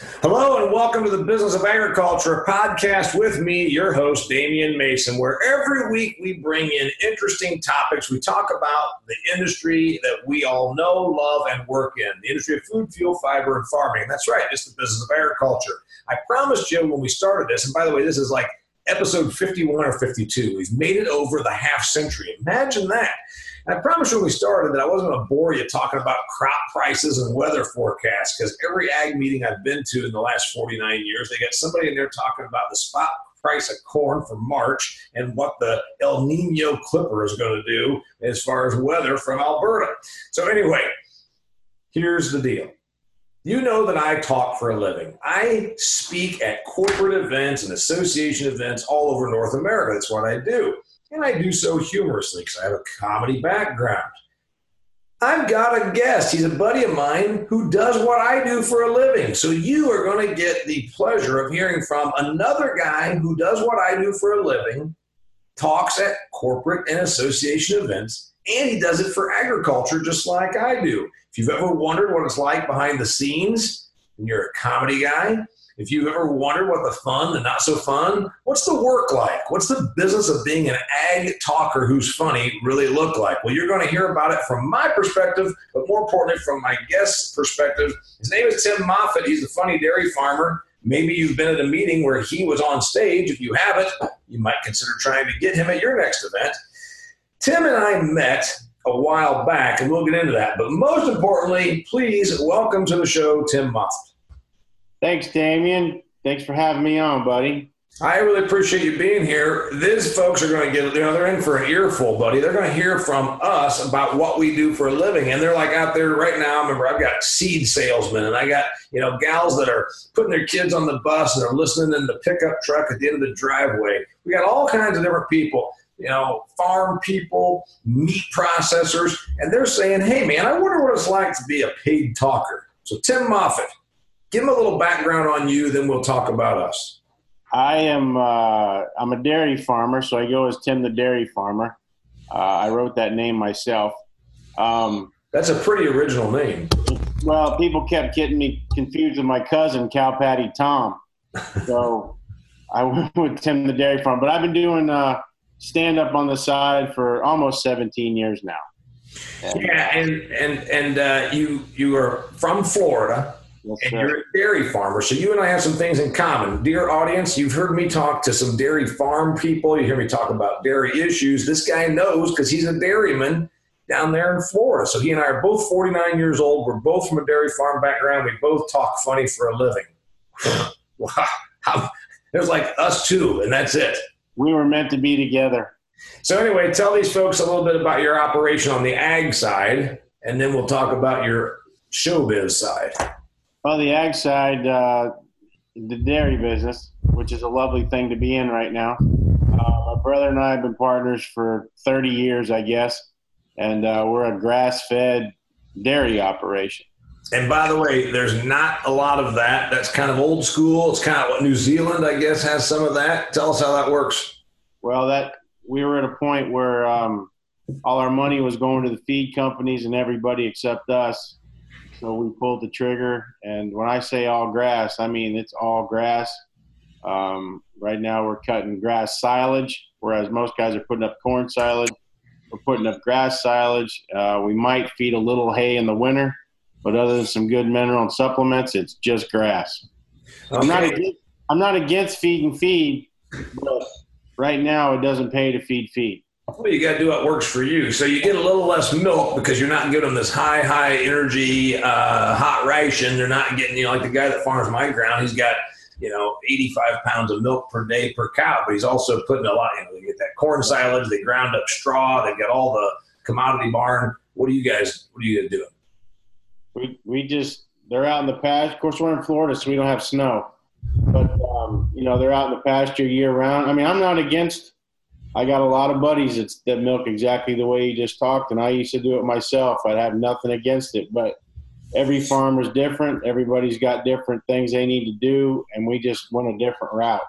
Hello and welcome to the Business of Agriculture podcast with me, your host, Damian Mason, where every week we bring in interesting topics. We talk about the industry that we all know, love, and work in the industry of food, fuel, fiber, and farming. That's right, it's the business of agriculture. I promised you when we started this, and by the way, this is like episode 51 or 52. We've made it over the half century. Imagine that. I promised when we started that I wasn't going to bore you talking about crop prices and weather forecasts because every ag meeting I've been to in the last 49 years, they got somebody in there talking about the spot price of corn for March and what the El Nino Clipper is going to do as far as weather from Alberta. So, anyway, here's the deal. You know that I talk for a living. I speak at corporate events and association events all over North America. That's what I do and I do so humorously because I have a comedy background. I've got a guest. He's a buddy of mine who does what I do for a living. So you are going to get the pleasure of hearing from another guy who does what I do for a living, talks at corporate and association events, and he does it for agriculture just like I do. If you've ever wondered what it's like behind the scenes, and you're a comedy guy, if you've ever wondered what the fun and not so fun, what's the work like? What's the business of being an ag talker who's funny really look like? Well, you're going to hear about it from my perspective, but more importantly, from my guest's perspective. His name is Tim Moffett. He's a funny dairy farmer. Maybe you've been at a meeting where he was on stage. If you haven't, you might consider trying to get him at your next event. Tim and I met a while back, and we'll get into that. But most importantly, please welcome to the show, Tim Moffett. Thanks, Damian. Thanks for having me on, buddy. I really appreciate you being here. These folks are going to get, you know, they're in for an earful, buddy. They're going to hear from us about what we do for a living. And they're like out there right now. Remember, I've got seed salesmen and I got, you know, gals that are putting their kids on the bus and they're listening in the pickup truck at the end of the driveway. We got all kinds of different people, you know, farm people, meat processors, and they're saying, hey, man, I wonder what it's like to be a paid talker. So, Tim Moffett, Give them a little background on you, then we'll talk about us. I am uh, I'm a dairy farmer, so I go as Tim the Dairy Farmer. Uh, I wrote that name myself. Um, That's a pretty original name. Well, people kept getting me confused with my cousin, Cow Patty Tom. So I went with Tim the Dairy Farmer. But I've been doing uh, stand up on the side for almost 17 years now. yeah, and and and uh, you you are from Florida. And you're a dairy farmer, so you and I have some things in common. Dear audience, you've heard me talk to some dairy farm people. You hear me talk about dairy issues. This guy knows because he's a dairyman down there in Florida. So he and I are both 49 years old. We're both from a dairy farm background. We both talk funny for a living. wow. There's like us two, and that's it. We were meant to be together. So, anyway, tell these folks a little bit about your operation on the ag side, and then we'll talk about your showbiz side. Well, the ag side, uh, the dairy business, which is a lovely thing to be in right now. Uh, my brother and I have been partners for 30 years, I guess, and uh, we're a grass-fed dairy operation. And by the way, there's not a lot of that. That's kind of old school. It's kind of what New Zealand, I guess, has some of that. Tell us how that works. Well, that we were at a point where um, all our money was going to the feed companies and everybody except us so we pulled the trigger. And when I say all grass, I mean it's all grass. Um, right now we're cutting grass silage, whereas most guys are putting up corn silage. We're putting up grass silage. Uh, we might feed a little hay in the winter, but other than some good mineral and supplements, it's just grass. Okay. I'm not against, I'm not against feed and feed, but right now it doesn't pay to feed feed. Well, you got to do what works for you. So you get a little less milk because you're not giving them this high, high energy, uh, hot ration. They're not getting, you know, like the guy that farms my ground, he's got, you know, 85 pounds of milk per day per cow, but he's also putting a lot, you know, they get that corn silage, they ground up straw, they've got all the commodity barn. What are you guys, what are you guys doing? We, we just, they're out in the pasture. Of course, we're in Florida, so we don't have snow. But, um, you know, they're out in the pasture year round. I mean, I'm not against I got a lot of buddies that, that milk exactly the way you just talked, and I used to do it myself. I'd have nothing against it, but every farmer's different. Everybody's got different things they need to do, and we just went a different route.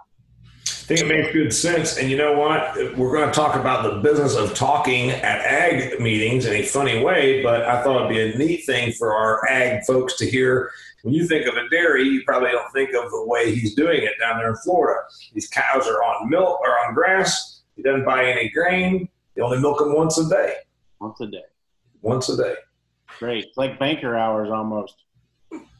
I think it makes good sense. And you know what? We're going to talk about the business of talking at ag meetings in a funny way, but I thought it'd be a neat thing for our ag folks to hear. When you think of a dairy, you probably don't think of the way he's doing it down there in Florida. These cows are on milk or on grass. He doesn't buy any grain. They only milk them once a day. Once a day. Once a day. Great. It's like banker hours almost.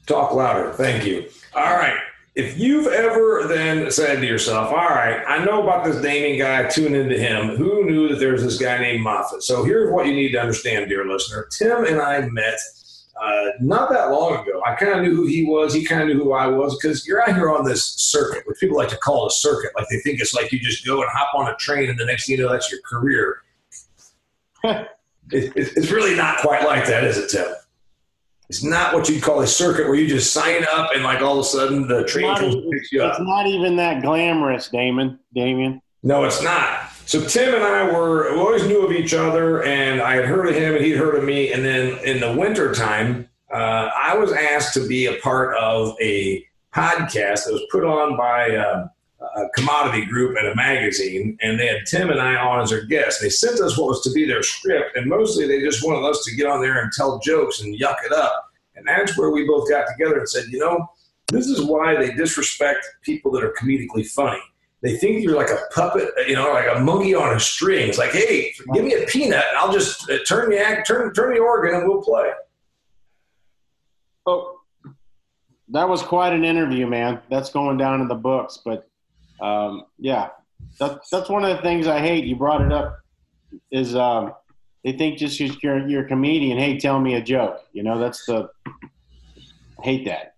Talk louder. Thank you. All right if you've ever then said to yourself, all right, I know about this Damian guy, tune into him. Who knew that there's this guy named Moffett? So here's what you need to understand, dear listener. Tim and I met uh, not that long ago. I kind of knew who he was. He kind of knew who I was because you're out here on this circuit, which people like to call a circuit. Like they think it's like you just go and hop on a train and the next thing you know, that's your career. it, it, it's really not quite like that, is it, Tim? It's not what you'd call a circuit where you just sign up and like all of a sudden the train Not comes picks you up. It's not even that glamorous, Damon. Damian. No, it's not. So Tim and I were we always knew of each other, and I had heard of him, and he'd heard of me. And then in the wintertime, uh, I was asked to be a part of a podcast that was put on by um, a commodity group and a magazine, and they had Tim and I on as their guests. They sent us what was to be their script, and mostly they just wanted us to get on there and tell jokes and yuck it up. And that's where we both got together and said, you know, this is why they disrespect people that are comedically funny they think you're like a puppet, you know, like a monkey on a string. It's like, hey, give me a peanut, and I'll just uh, turn the act, turn turn the organ, and we'll play. Oh, that was quite an interview, man. That's going down in the books. But um, yeah, that, that's one of the things I hate. You brought it up. Is um, they think just 'cause you're you're a comedian, hey, tell me a joke. You know, that's the I hate that.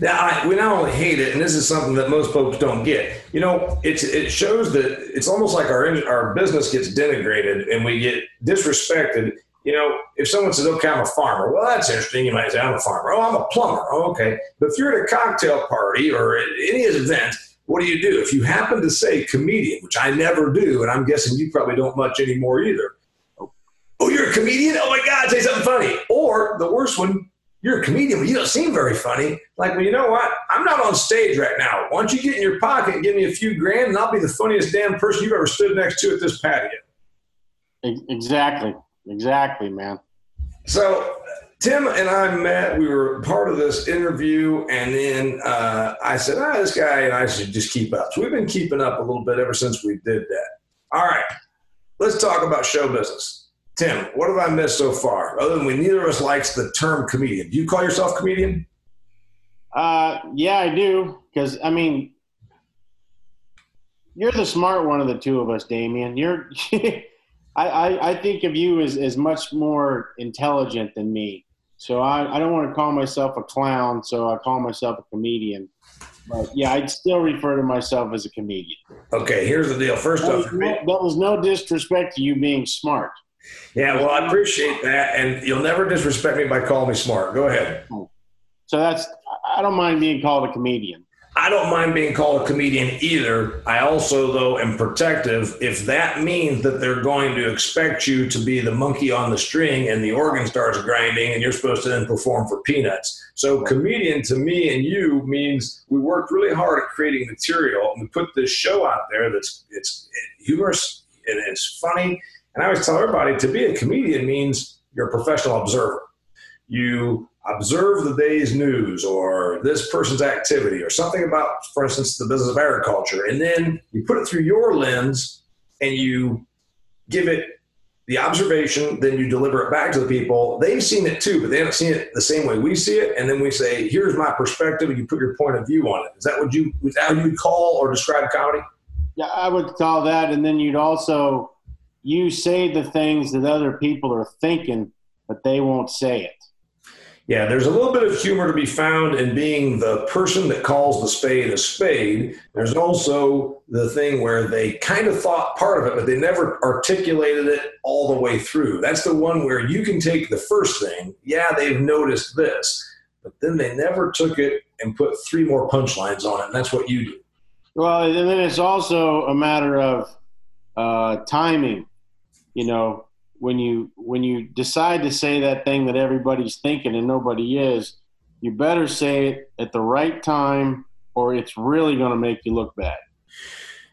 Now, I, we not only hate it, and this is something that most folks don't get. You know, it's it shows that it's almost like our our business gets denigrated and we get disrespected. You know, if someone says, "Okay, I'm a farmer," well, that's interesting. You might say, "I'm a farmer." Oh, I'm a plumber. Oh, okay. But if you're at a cocktail party or at any event, what do you do? If you happen to say comedian, which I never do, and I'm guessing you probably don't much anymore either. Oh, you're a comedian? Oh my God, say something funny. Or the worst one, you're a comedian, but you don't seem very funny. Like, well, you know what? I'm not on stage right now. Why don't you get in your pocket and give me a few grand, and I'll be the funniest damn person you've ever stood next to at this patio. Exactly, exactly, man. So Tim and I met. We were part of this interview, and then uh, I said, "Ah, this guy and I should just keep up." So we've been keeping up a little bit ever since we did that. All right, let's talk about show business. Tim, what have I missed so far? Other than we neither of us likes the term comedian. Do you call yourself comedian? Uh, yeah, I do. Because I mean, you're the smart one of the two of us, Damian. You're. I, I, I think of you as, as much more intelligent than me. So I, I don't want to call myself a clown. So I call myself a comedian. But yeah, I'd still refer to myself as a comedian. Okay, here's the deal. First That off, was, no, that was no disrespect to you being smart. Yeah, well, I appreciate that, and you'll never disrespect me by calling me smart. Go ahead. So that's I don't mind being called a comedian. I don't mind being called a comedian either. I also, though, am protective if that means that they're going to expect you to be the monkey on the string and the organ starts grinding and you're supposed to then perform for peanuts. So, comedian to me and you means we worked really hard at creating material and we put this show out there that's it's humorous and it's funny. And I always tell everybody to be a comedian means you're a professional observer. You observe the day's news or this person's activity or something about, for instance, the business of agriculture, and then you put it through your lens and you give it the observation, then you deliver it back to the people. They've seen it too, but they haven't seen it the same way we see it. And then we say, "Here's my perspective," and you put your point of view on it. Is that what you? Is that how you call or describe comedy? Yeah, I would call that, and then you'd also you say the things that other people are thinking, but they won't say it. Yeah, there's a little bit of humor to be found in being the person that calls the spade a spade. There's also the thing where they kind of thought part of it, but they never articulated it all the way through. That's the one where you can take the first thing, yeah, they've noticed this, but then they never took it and put three more punchlines on it. And that's what you do. Well, and then it's also a matter of uh, timing. You know, when you when you decide to say that thing that everybody's thinking and nobody is, you better say it at the right time, or it's really going to make you look bad.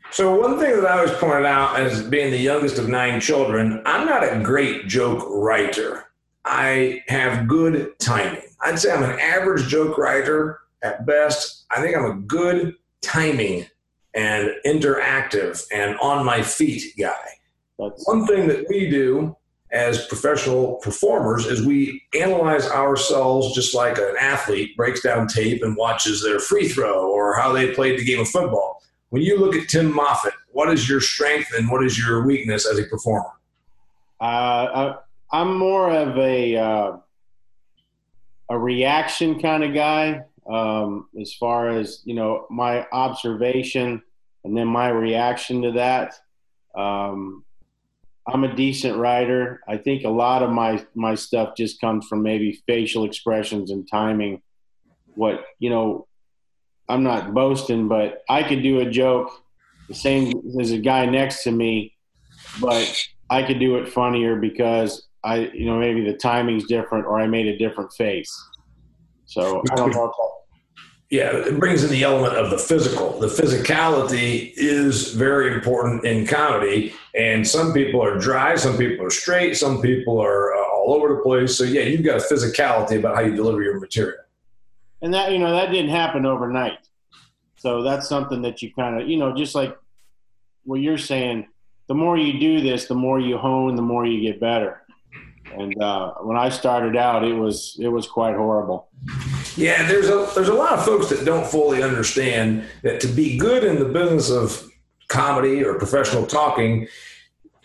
So one thing that I always pointed out as being the youngest of nine children, I'm not a great joke writer. I have good timing. I'd say I'm an average joke writer at best. I think I'm a good timing and interactive and on my feet guy. That's one thing that we do as professional performers is we analyze ourselves just like an athlete breaks down tape and watches their free throw or how they played the game of football. When you look at Tim Moffett, what is your strength and what is your weakness as a performer? Uh, I, am more of a uh, a reaction kind of guy um, as far as you know my observation and then my reaction to that. Um, I'm a decent writer. I think a lot of my my stuff just comes from maybe facial expressions and timing. What you know, I'm not boasting, but I could do a joke the same as a guy next to me, but I could do it funnier because I, you know, maybe the timing's different or I made a different face. So I don't know yeah, it brings in the element of the physical. The physicality is very important in comedy, and some people are dry, some people are straight, some people are uh, all over the place. So yeah, you've got a physicality about how you deliver your material. And that you know that didn't happen overnight. So that's something that you kind of you know just like what you're saying. The more you do this, the more you hone, the more you get better. And uh, when I started out, it was it was quite horrible. Yeah, there's a there's a lot of folks that don't fully understand that to be good in the business of comedy or professional talking,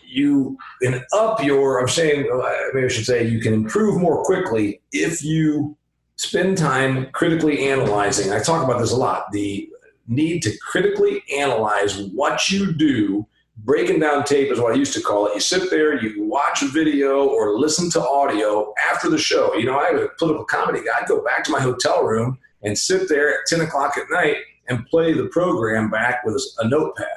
you can up your. I'm saying uh, maybe I should say you can improve more quickly if you spend time critically analyzing. I talk about this a lot. The need to critically analyze what you do breaking down tape is what I used to call it. You sit there, you watch a video or listen to audio after the show. You know, I have a political comedy guy. I'd go back to my hotel room and sit there at 10 o'clock at night and play the program back with a notepad.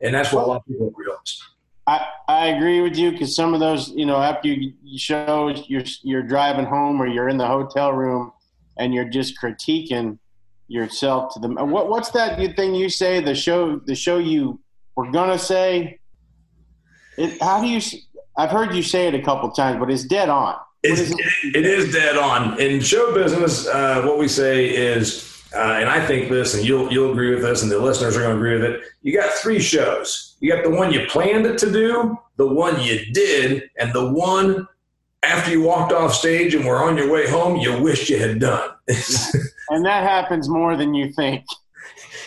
And that's what a lot of people realize. I, I agree with you because some of those, you know, after you show you're, you're driving home or you're in the hotel room and you're just critiquing yourself to them. What, what's that thing you say? The show, the show you we're gonna say it, how do you i've heard you say it a couple times but it's dead on it's, it? it is dead on in show business uh, what we say is uh, and I think this, and you'll you'll agree with this, and the listeners are going to agree with it. You got three shows. You got the one you planned it to do, the one you did, and the one after you walked off stage and were on your way home, you wished you had done. and that happens more than you think.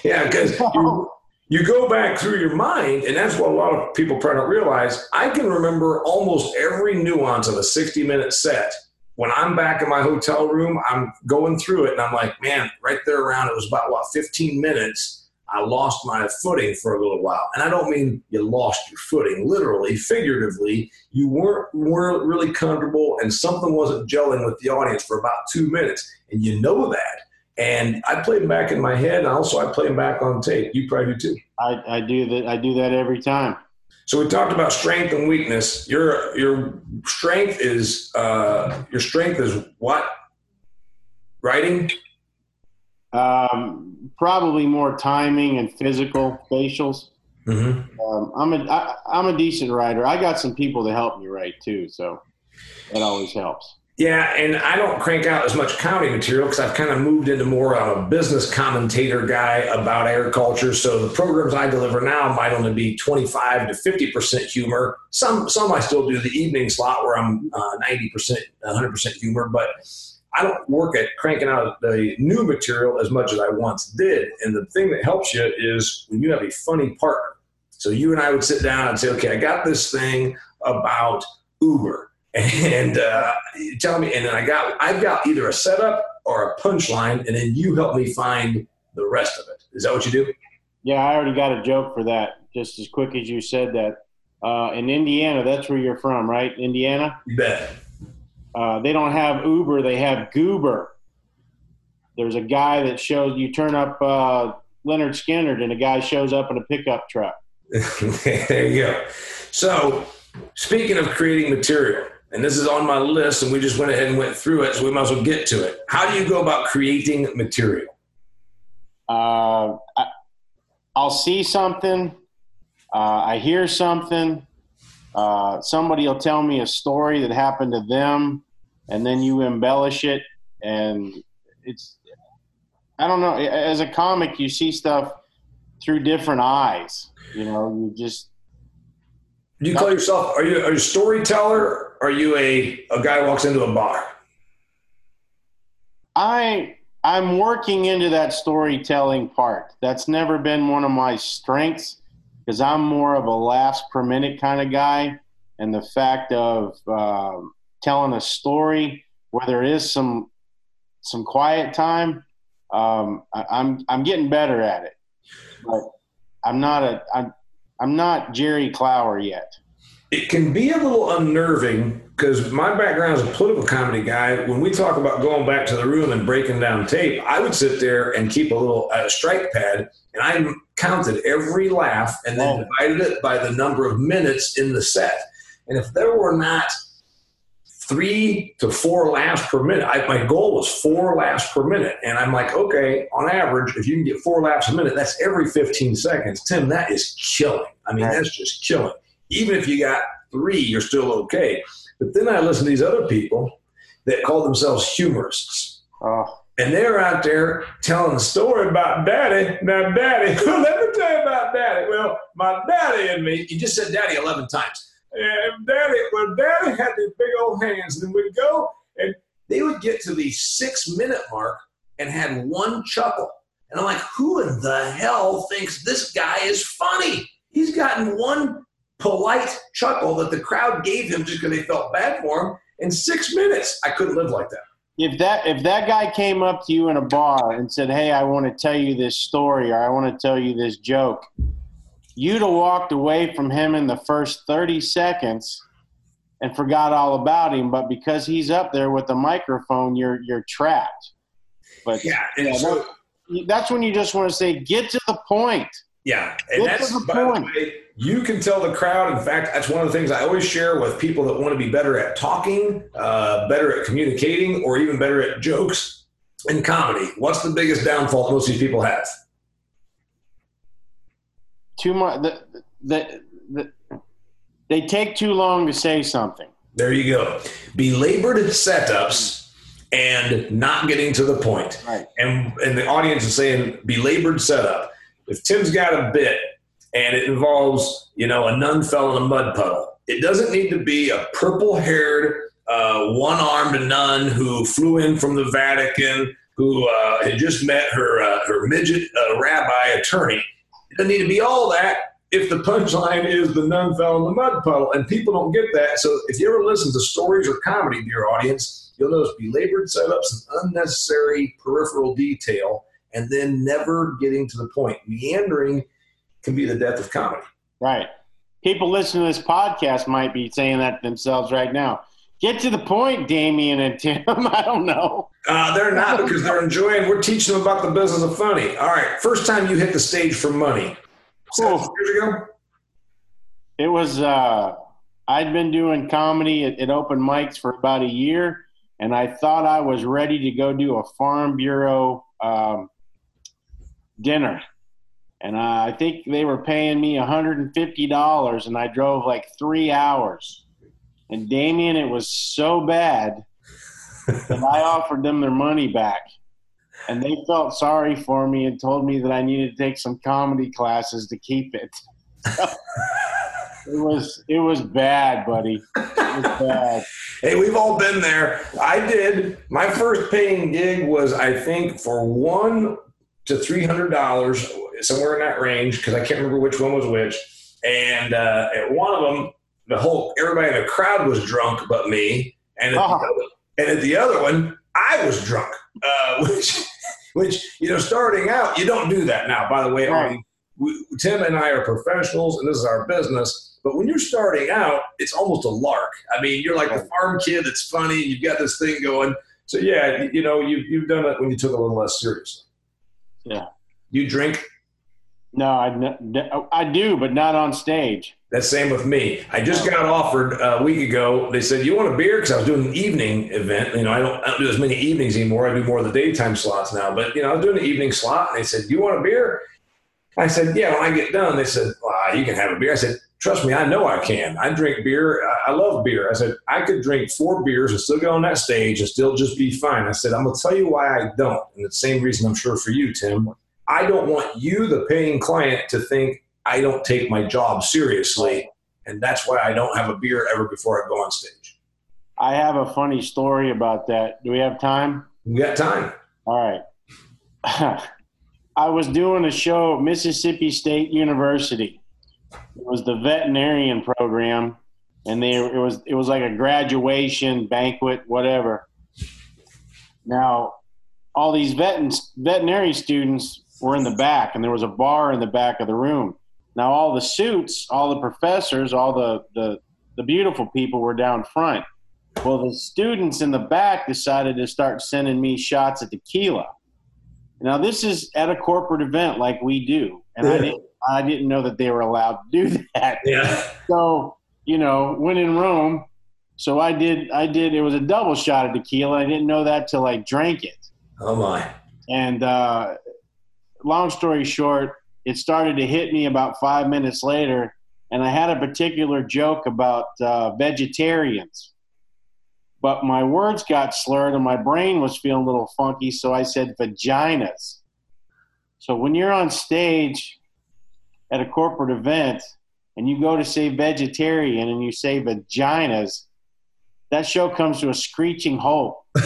Yeah, because you, you go back through your mind, and that's what a lot of people probably don't realize. I can remember almost every nuance of a 60 minute set. When I'm back in my hotel room, I'm going through it, and I'm like, man, right there around it was about what 15 minutes. I lost my footing for a little while, and I don't mean you lost your footing literally, figuratively. You weren't weren't really comfortable, and something wasn't gelling with the audience for about two minutes, and you know that and I play them back in my head, and also I play them back on tape. You probably do too. I, I do that. I do that every time. So we talked about strength and weakness. Your your strength is uh, your strength is what? Writing. Um, probably more timing and physical facials. Mm-hmm. Um, I'm a I, I'm a decent writer. I got some people to help me write too, so that always helps. Yeah, and I don't crank out as much comedy material because I've kind of moved into more of a business commentator guy about agriculture. So the programs I deliver now might only be 25 to 50% humor. Some some I still do the evening slot where I'm uh, 90%, 100% humor, but I don't work at cranking out the new material as much as I once did. And the thing that helps you is when you have a funny partner. So you and I would sit down and say, okay, I got this thing about Uber and uh, tell me, and then I got I've got either a setup or a punchline, and then you help me find the rest of it. Is that what you do? Yeah, I already got a joke for that. Just as quick as you said that. Uh, in Indiana, that's where you're from, right? Indiana. You bet. Uh, they don't have Uber; they have Goober. There's a guy that shows you turn up uh, Lynyrd Skynyrd, and a guy shows up in a pickup truck. there you go. So, speaking of creating material, and this is on my list, and we just went ahead and went through it, so we might as well get to it. How do you go about creating material? Uh, I, I'll see something Uh, I hear something. Uh, somebody will tell me a story that happened to them, and then you embellish it, and it's. I don't know. As a comic, you see stuff through different eyes. You know, you just. Do you call yourself? Are you, are you a storyteller? Are you a a guy walks into a bar? I I'm working into that storytelling part. That's never been one of my strengths because I'm more of a laughs per minute kind of guy, and the fact of um, telling a story where there is some some quiet time, um, I, I'm I'm getting better at it, but I'm not a I'm I'm not Jerry Clower yet. It can be a little unnerving because my background as a political comedy guy, when we talk about going back to the room and breaking down tape, I would sit there and keep a little uh, strike pad and I counted every laugh and then oh. divided it by the number of minutes in the set. And if there were not three to four laughs per minute, I, my goal was four laughs per minute. And I'm like, okay, on average, if you can get four laughs a minute, that's every 15 seconds. Tim, that is killing. I mean, that's just killing. Even if you got three, you're still okay. But then I listen to these other people that call themselves humorists. Oh. And they're out there telling the story about daddy. Now, daddy, let me tell you about daddy. Well, my daddy and me, you just said daddy 11 times. And daddy, well, daddy had these big old hands. And we'd go and they would get to the six minute mark and had one chuckle. And I'm like, who in the hell thinks this guy is funny? He's gotten one polite chuckle that the crowd gave him just because they felt bad for him in six minutes. I couldn't live like that. If that if that guy came up to you in a bar and said, "Hey, I want to tell you this story or I want to tell you this joke," you'd have walked away from him in the first thirty seconds and forgot all about him. But because he's up there with the microphone, you're you're trapped. But yeah, yeah so, that, that's when you just want to say, "Get to the point." Yeah, and get that's by point. the way you can tell the crowd. In fact, that's one of the things I always share with people that want to be better at talking, uh, better at communicating, or even better at jokes and comedy. What's the biggest downfall most of these people have? Too much. The, the, the, they take too long to say something. There you go. Belabored setups and not getting to the point. Right. And and the audience is saying belabored setup. If Tim's got a bit and it involves, you know, a nun fell in a mud puddle. It doesn't need to be a purple haired, uh, one armed nun who flew in from the Vatican, who uh, had just met her, uh, her midget uh, rabbi attorney. It doesn't need to be all that if the punchline is the nun fell in the mud puddle. And people don't get that. So if you ever listen to stories or comedy, to your audience, you'll notice belabored setups and unnecessary peripheral detail, and then never getting to the point. Meandering can be the death of comedy. Right. People listening to this podcast might be saying that themselves right now. Get to the point, Damian and Tim. I don't know. Uh, they're not because they're enjoying. We're teaching them about the business of funny. All right. First time you hit the stage for money. Cool. Years ago. It was. Uh, I'd been doing comedy at, at open mics for about a year, and I thought I was ready to go do a Farm Bureau um, dinner and I think they were paying me $150, and I drove like three hours. And Damian, it was so bad that I offered them their money back. And they felt sorry for me and told me that I needed to take some comedy classes to keep it. it was it was bad, buddy. It was bad. hey, we've all been there. I did. My first paying gig was, I think, for one to three hundred dollars somewhere in that range because I can't remember which one was which. And uh, at one of them, the whole everybody in the crowd was drunk but me, and at, uh-huh. the, other, and at the other one, I was drunk. Uh, which, which you know, starting out, you don't do that now. By the way, right. we, Tim and I are professionals, and this is our business. But when you're starting out, it's almost a lark. I mean, you're like the farm kid that's funny. You've got this thing going. So yeah, you, know, you, you've done it when you took it a little less seriously. Yeah. You drink no, I, I do, but not on stage. That's same with me. I just got offered a week ago. They said, "You want a beer?" Because I was doing an evening event. You know, I don't, I don't do as many evenings anymore. I do more of the daytime slots now. But you know, I was doing an evening slot. And they said, "You want a beer?" I said, "Yeah." When I get done, they said, "Well, you can have a beer. I said, trust me, I know I can. I drink beer. I, love beer. I said, I could drink four beers and still get on that stage and still just be fine. I said, I'm going to tell you why I don't. And the same reason I'm sure for you, Tim. I don't want you, the paying client, to think I don't take my job seriously. And that's why I don't have a beer ever before I go on stage. I have a funny story about that. Do we have time? We got time. All right. I was doing a show at Mississippi State University. It was the veterinarian program, and they it was it was like a graduation banquet, whatever. Now, all these vet veterinary students were in the back, and there was a bar in the back of the room. Now, all the suits, all the professors, all the the, the beautiful people were down front. Well, the students in the back decided to start sending me shots of tequila. Now, this is at a corporate event like we do, and yeah. I didn't I didn't know that they were allowed to do that. Yeah. So you know, when in Rome, so I did. I did. It was a double shot of tequila. I didn't know that till I drank it. Oh my! And uh, long story short, it started to hit me about five minutes later, and I had a particular joke about uh, vegetarians but my words got slurred and my brain was feeling a little funky, so I said vaginas. So when you're on stage at a corporate event and you go to say vegetarian and you say vaginas, that show comes to a screeching halt.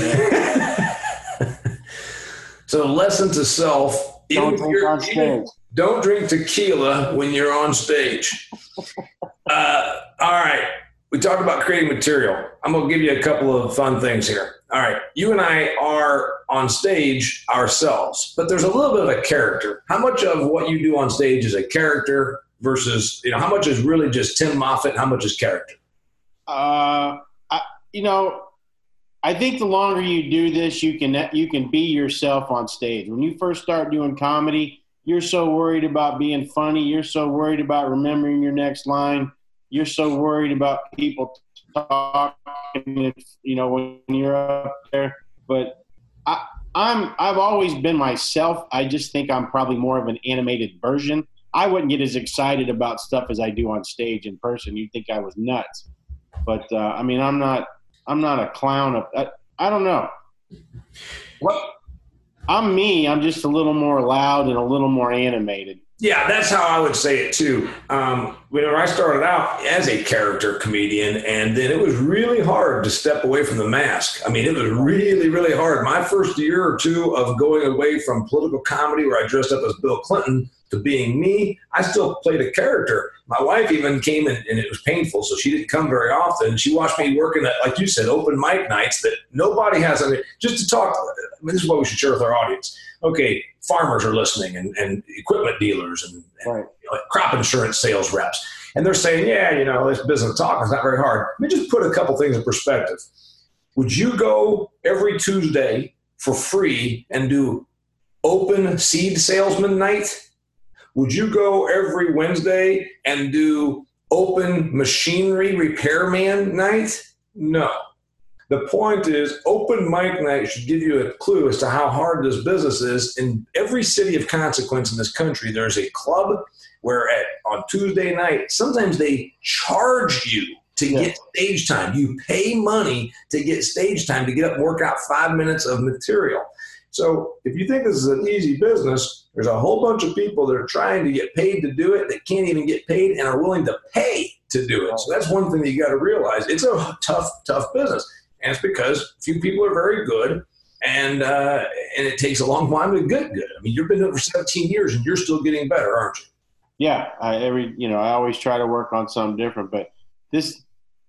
so lesson to self: don't drink on stage. Don't drink tequila when you're on stage. uh, all right we talked about creating material. I'm going to give you a couple of fun things here. All right, you and I are on stage ourselves, but there's a little bit of a character. How much of what you do on stage is a character versus, you know, how much is really just Tim Moffett? How much is character? Uh, I, you know, I think the longer you do this, you can you can be yourself on stage. When you first start doing comedy, you're so worried about being funny. You're so worried about remembering your next line you're so worried about people talking, you know, when you're up there. But I, I'm I've always been myself. I just think I'm probably more of an animated version. I wouldn't get as excited about stuff as I do on stage in person. You'd think I was nuts. But uh, I mean, I'm not. I'm not a clown. Of, I, I don't know. What? I'm me. I'm just a little more loud and a little more animated. Yeah, that's how I would say it too. Um, when I started out as a character comedian, and then it was really hard to step away from the mask. I mean, it was really, really hard. My first year or two of going away from political comedy, where I dressed up as Bill Clinton, to being me, I still played a character. My wife even came in, and it was painful, so she didn't come very often. She watched me working at, like you said, open mic nights that nobody has. I mean, just to talk. I mean, this is what we should share with our audience okay, farmers are listening and, and equipment dealers and, and right. you know, crop insurance sales reps. And they're saying, yeah, you know, this business talk is not very hard. Let me just put a couple things in perspective. Would you go every Tuesday for free and do open seed salesman night? Would you go every Wednesday and do open machinery repairman night? No. The point is, open mic night should give you a clue as to how hard this business is. In every city of consequence in this country, there's a club where at on Tuesday night, sometimes they charge you to yeah. get stage time. You pay money to get stage time to get up and work out five minutes of material. So if you think this is an easy business, there's a whole bunch of people that are trying to get paid to do it that can't even get paid and are willing to pay to do it. So that's one thing that you got to realize. It's a tough, tough business. And it's because few people are very good and uh, and it takes a long time to get good. I mean, you've been doing it for 17 years and you're still getting better, aren't you? Yeah, I, every you know, I always try to work on something different, but this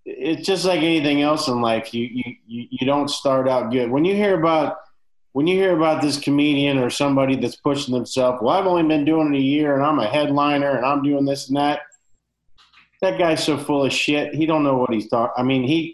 it's just like anything else in life. You you you don't start out good. When you hear about when you hear about this comedian or somebody that's pushing themselves, well, I've only been doing it a year and I'm a headliner and I'm doing this and that. That guy's so full of shit. He don't know what he's talking. I mean, he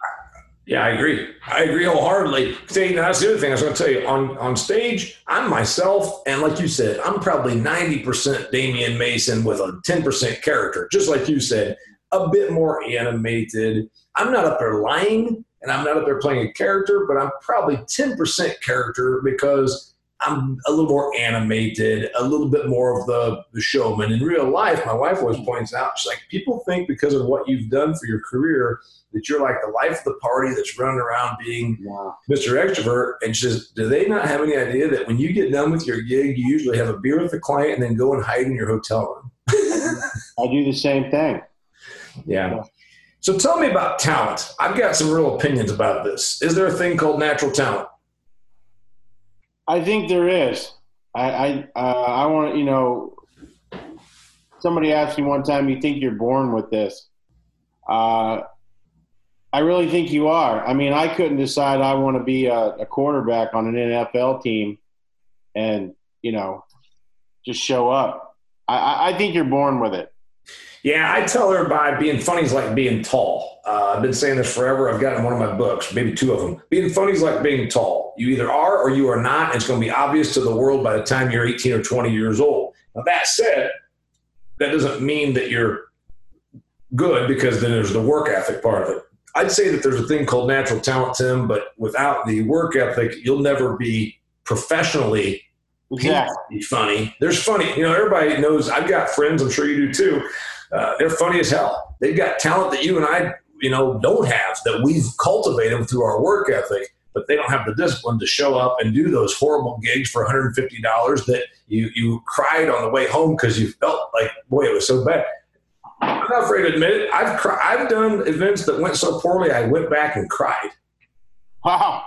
yeah, I agree. I agree wholeheartedly. See, that's the other thing I was going to tell you. On on stage, I'm myself, and like you said, I'm probably 90% Damian Mason with a 10% character, just like you said, a bit more animated. I'm not up there lying, and I'm not up there playing a character, but I'm probably 10% character because I'm a little more animated, a little bit more of the, the showman. In real life, my wife always points out, she's like, people think because of what you've done for your career that you're like the life of the party that's running around being wow. Mr. Extrovert. And she says, do they not have any idea that when you get done with your gig, you usually have a beer with the client and then go and hide in your hotel room? I do the same thing. Yeah. So tell me about talent. I've got some real opinions about this. Is there a thing called natural talent? I think there is. I I, uh, I want you know, somebody asked me one time, "You think you're born with this?" Uh, I really think you are. I mean, I couldn't decide I want to be a, a quarterback on an NFL team, and you know, just show up. I, I think you're born with it. Yeah, I tell her by being funny is like being tall. Uh, I've been saying this forever. I've got in one of my books, maybe two of them. Being funny is like being tall. You either are or you are not. And it's going to be obvious to the world by the time you're 18 or 20 years old. Now, that said, that doesn't mean that you're good because then there's the work ethic part of it. I'd say that there's a thing called natural talent, Tim, but without the work ethic, you'll never be professionally exactly. funny. There's funny. You know, everybody knows I've got friends, I'm sure you do too, uh, they're funny as hell. They've got talent that you and I, you know, don't have that we've cultivated through our work ethic, but they don't have the discipline to show up and do those horrible gigs for $150 that you you cried on the way home because you felt like, boy, it was so bad. I'm not afraid to admit it. I've cri- I've done events that went so poorly, I went back and cried. Wow.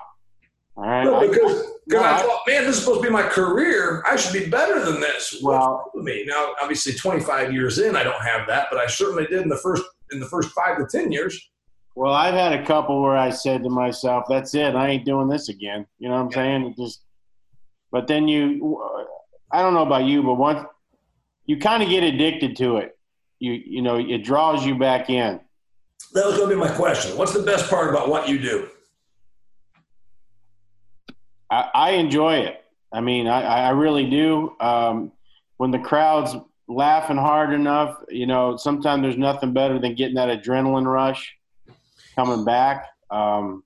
All right. No, because because I thought, man, this is supposed to be my career. I should be better than this. Well, me now, obviously, 25 years in, I don't have that, but I certainly did in the first in the first five to 10 years. Well, I've had a couple where I said to myself, "That's it. I ain't doing this again." You know what I'm yeah. saying? It just. But then you, I don't know about you, but once you kind of get addicted to it, you you know, it draws you back in. That was going to be my question. What's the best part about what you do? I, I enjoy it. I mean, I, I really do. Um, when the crowd's laughing hard enough, you know, sometimes there's nothing better than getting that adrenaline rush coming back. Um,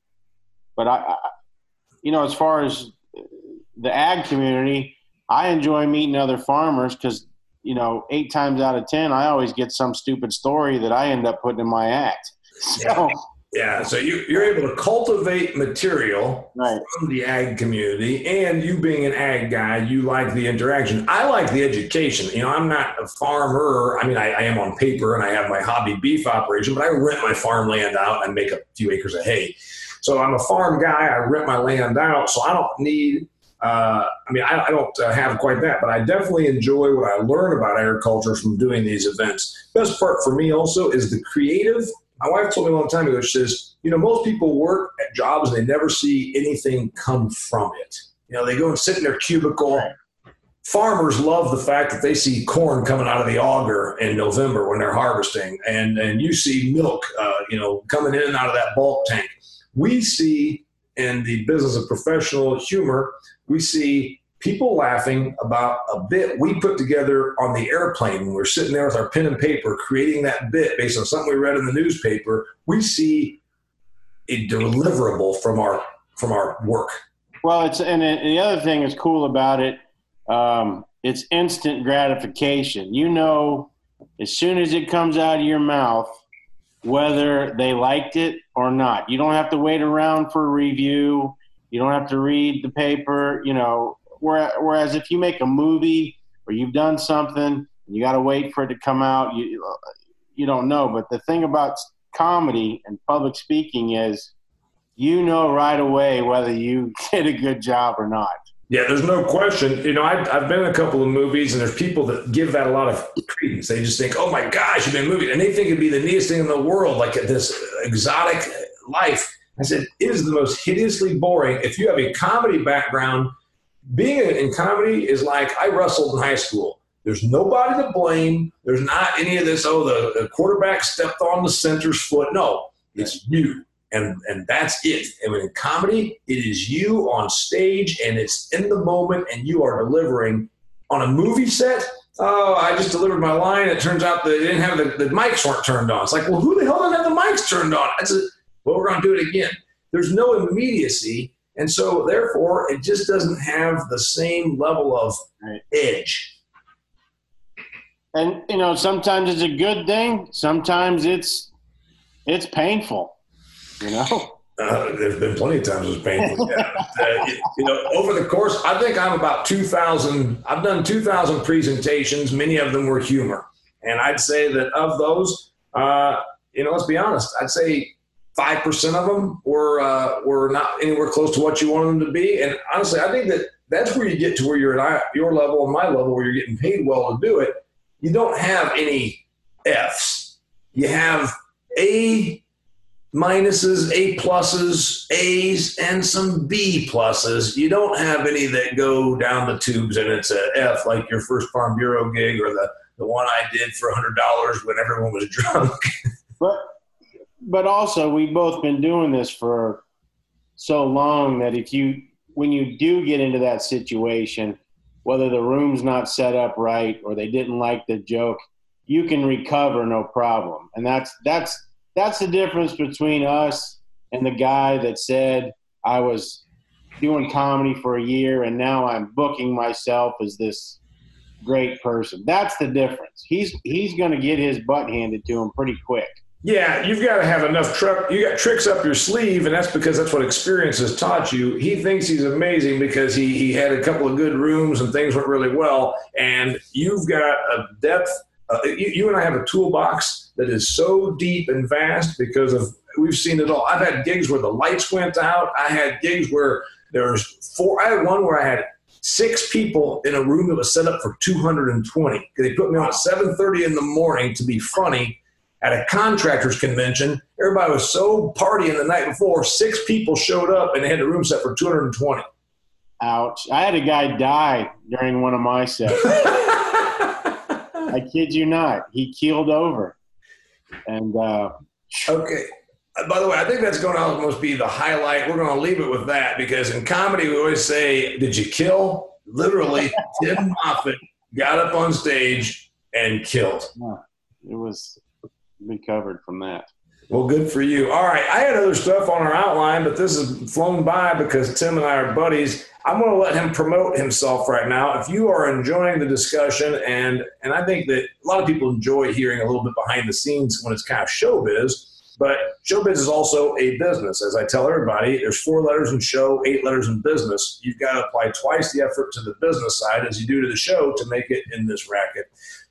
but I, I, you know, as far as the ag community, I enjoy meeting other farmers because, you know, eight times out of 10, I always get some stupid story that I end up putting in my act. So, yeah, so you, you're able to cultivate material right. from the ag community, and you being an ag guy, you like the interaction. I like the education. You know, I'm not a farmer. I mean, I, I am on paper, and I have my hobby beef operation, but I rent my farmland out and make a few acres of hay. So I'm a farm guy. I rent my land out, so I don't need. Uh, I mean, I, I don't uh, have quite that, but I definitely enjoy what I learn about agriculture from doing these events. Best part for me also is the creative my wife told me a long time ago, she says, you know, most people work at jobs and they never see anything come from it. You know, they go and sit in their cubicle. Farmers love the fact that they see corn coming out of the auger in November when they're harvesting, and and you see milk, uh, you know, coming in and out of that bulk tank. We see in the business of professional humor, we see people laughing about a bit we put together on the airplane. When we're sitting there with our pen and paper creating that bit based on something we read in the newspaper we see a deliverable from our from our work. Well it's and the other thing that's cool about it um, it's instant gratification. You know as soon as it comes out of your mouth whether they liked it or not. You don't have to wait around for a review. You don't have to read the paper you know Whereas if you make a movie or you've done something and you got to wait for it to come out, you you don't know. But the thing about comedy and public speaking is you know right away whether you did a good job or not. Yeah, there's no question. You know, I've, I've been in a couple of movies, and there's people that give that a lot of credence. They just think, "Oh my gosh, you've been in a movie," and they think it'd be the neatest thing in the world, like this exotic life. I said, "It is the most hideously boring." If you have a comedy background being in comedy is like I wrestled in high school. There's nobody to blame. There's not any of this, oh, the, the quarterback stepped on the center's foot. No, it's you. And, and that's it. And in comedy, it is you on stage and it's in the moment and you are delivering. On a movie set, oh, I just delivered my line. It turns out they didn't have the, the mics weren't turned on. It's like, well, who the hell didn't have the mics turned on? I said, well, we're going to do it again. There's no immediacy And so, therefore, it just doesn't have the same level of edge. And you know, sometimes it's a good thing. Sometimes it's it's painful. You know. Uh, there's been plenty of times it's painful. Yeah. uh, you, you know, over the course, I think I'm about 2,000. I've done 2,000 presentations. Many of them were humor, and I'd say that of those, uh, you know, let's be honest. I'd say five percent of them were uh, were not anywhere close to what you wanted them to be. And honestly, I think that that's where you get to where you're at your level and my level, where you're getting paid well to do it. You don't have any Fs. You have A minuses, A pluses, A's, and some B pluses. You don't have any that go down the tubes and it's a F like your first Farm Bureau gig or the, the one I did for $100 when everyone was drunk. But also we've both been doing this for so long that if you when you do get into that situation, whether the room's not set up right or they didn't like the joke, you can recover no problem. And that's that's that's the difference between us and the guy that said I was doing comedy for a year and now I'm booking myself as this great person. That's the difference. He's he's going to get his butt handed to him pretty quick. Yeah, you've got to have enough truck. You got tricks up your sleeve, and that's because that's what experience has taught you. He thinks he's amazing because he he had a couple of good rooms and things went really well, and you've got a depth. Uh, you, you and I have a toolbox that is so deep and vast because of we've seen it all. I've had gigs where the lights went out. I had gigs where there's four. I had one where I had six people in a room that was set up for 220. They put me on at 7:30 in the morning to be funny at a contractors convention. Everybody was so partying the night before. Six people showed up and they had the room set for 220. Ouch. I had a guy die during one of my sets. I kid you not. He keeled over. And uh, Okay. Uh, By the way, I think that's going to almost be the highlight. We're going to leave it with that because in comedy, we always say, Did you kill? Literally, Tim Moffett got up on stage and killed. it was recovered from that. Well, good for you. All right. I had other stuff on our outline, but this has flown by because Tim and I are buddies. I'm going to let him promote himself right now. If you are enjoying the discussion, and and I think that a lot of people enjoy hearing a little bit behind the scenes when it's kind of showbiz, but showbiz is also a business. As I tell everybody, there's four letters in show, eight letters in business. You've got to apply twice the effort to the business side as you do to the show to make it in this racket.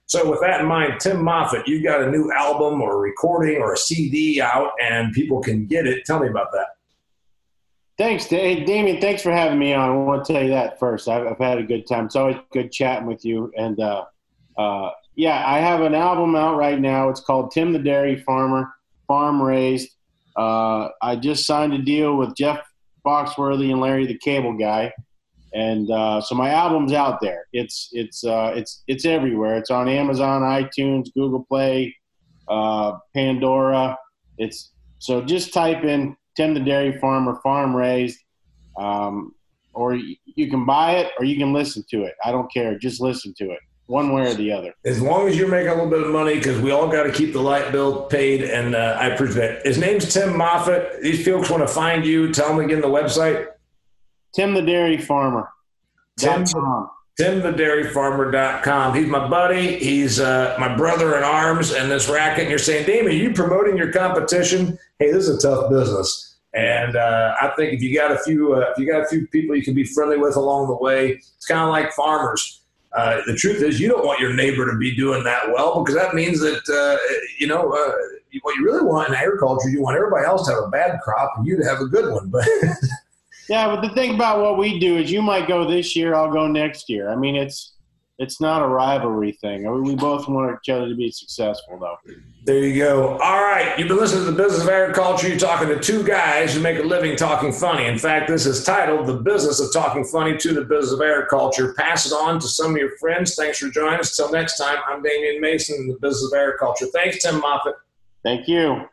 So, with that in mind, Tim Moffett, you've got a new album or a recording or a CD out, and people can get it. Tell me about that. Thanks, Damian. Thanks for having me on. I want to tell you that first. I've, I've had a good time. It's always good chatting with you. And uh, uh, yeah, I have an album out right now. It's called Tim the Dairy Farmer, Farm Raised. Uh, I just signed a deal with Jeff Foxworthy and Larry the Cable Guy, and uh, so my album's out there. It's it's uh, it's it's everywhere. It's on Amazon, iTunes, Google Play, uh, Pandora. It's so just type in Tim the Dairy Farmer, Farm Raised, um, or you can buy it or you can listen to it. I don't care. Just listen to it, one way or the other. As long as you're making a little bit of money, because we all got to keep the light bill paid, and uh, I appreciate. His name's Tim Moffett. These folks want to find you. Tell them again the website. Tim the Dairy Farmer. Tim, dot com. TimTheDairyFarmer.com. He's my buddy. He's uh, my brother in arms in this racket. And you're saying, Damian, are you promoting your competition? Hey, this is a tough business. And uh, I think if you got a few, uh, if you got a few people you can be friendly with along the way, it's kind of like farmers. Uh, the truth is, you don't want your neighbor to be doing that well because that means that uh, you know uh, what you really want in agriculture. You want everybody else to have a bad crop and you to have a good one. But Yeah, but the thing about what we do is you might go this year, I'll go next year. I mean, it's it's not a rivalry thing. I mean, we both want each other to be successful, though. There you go. All right. You've been listening to the Business of Agriculture. You're talking to two guys who make a living talking funny. In fact, this is titled The Business of Talking Funny to the Business of Agriculture. Pass it on to some of your friends. Thanks for joining us. Till next time, I'm Damian Mason in the Business of Agriculture. Thanks, Tim Moffett. Thank you.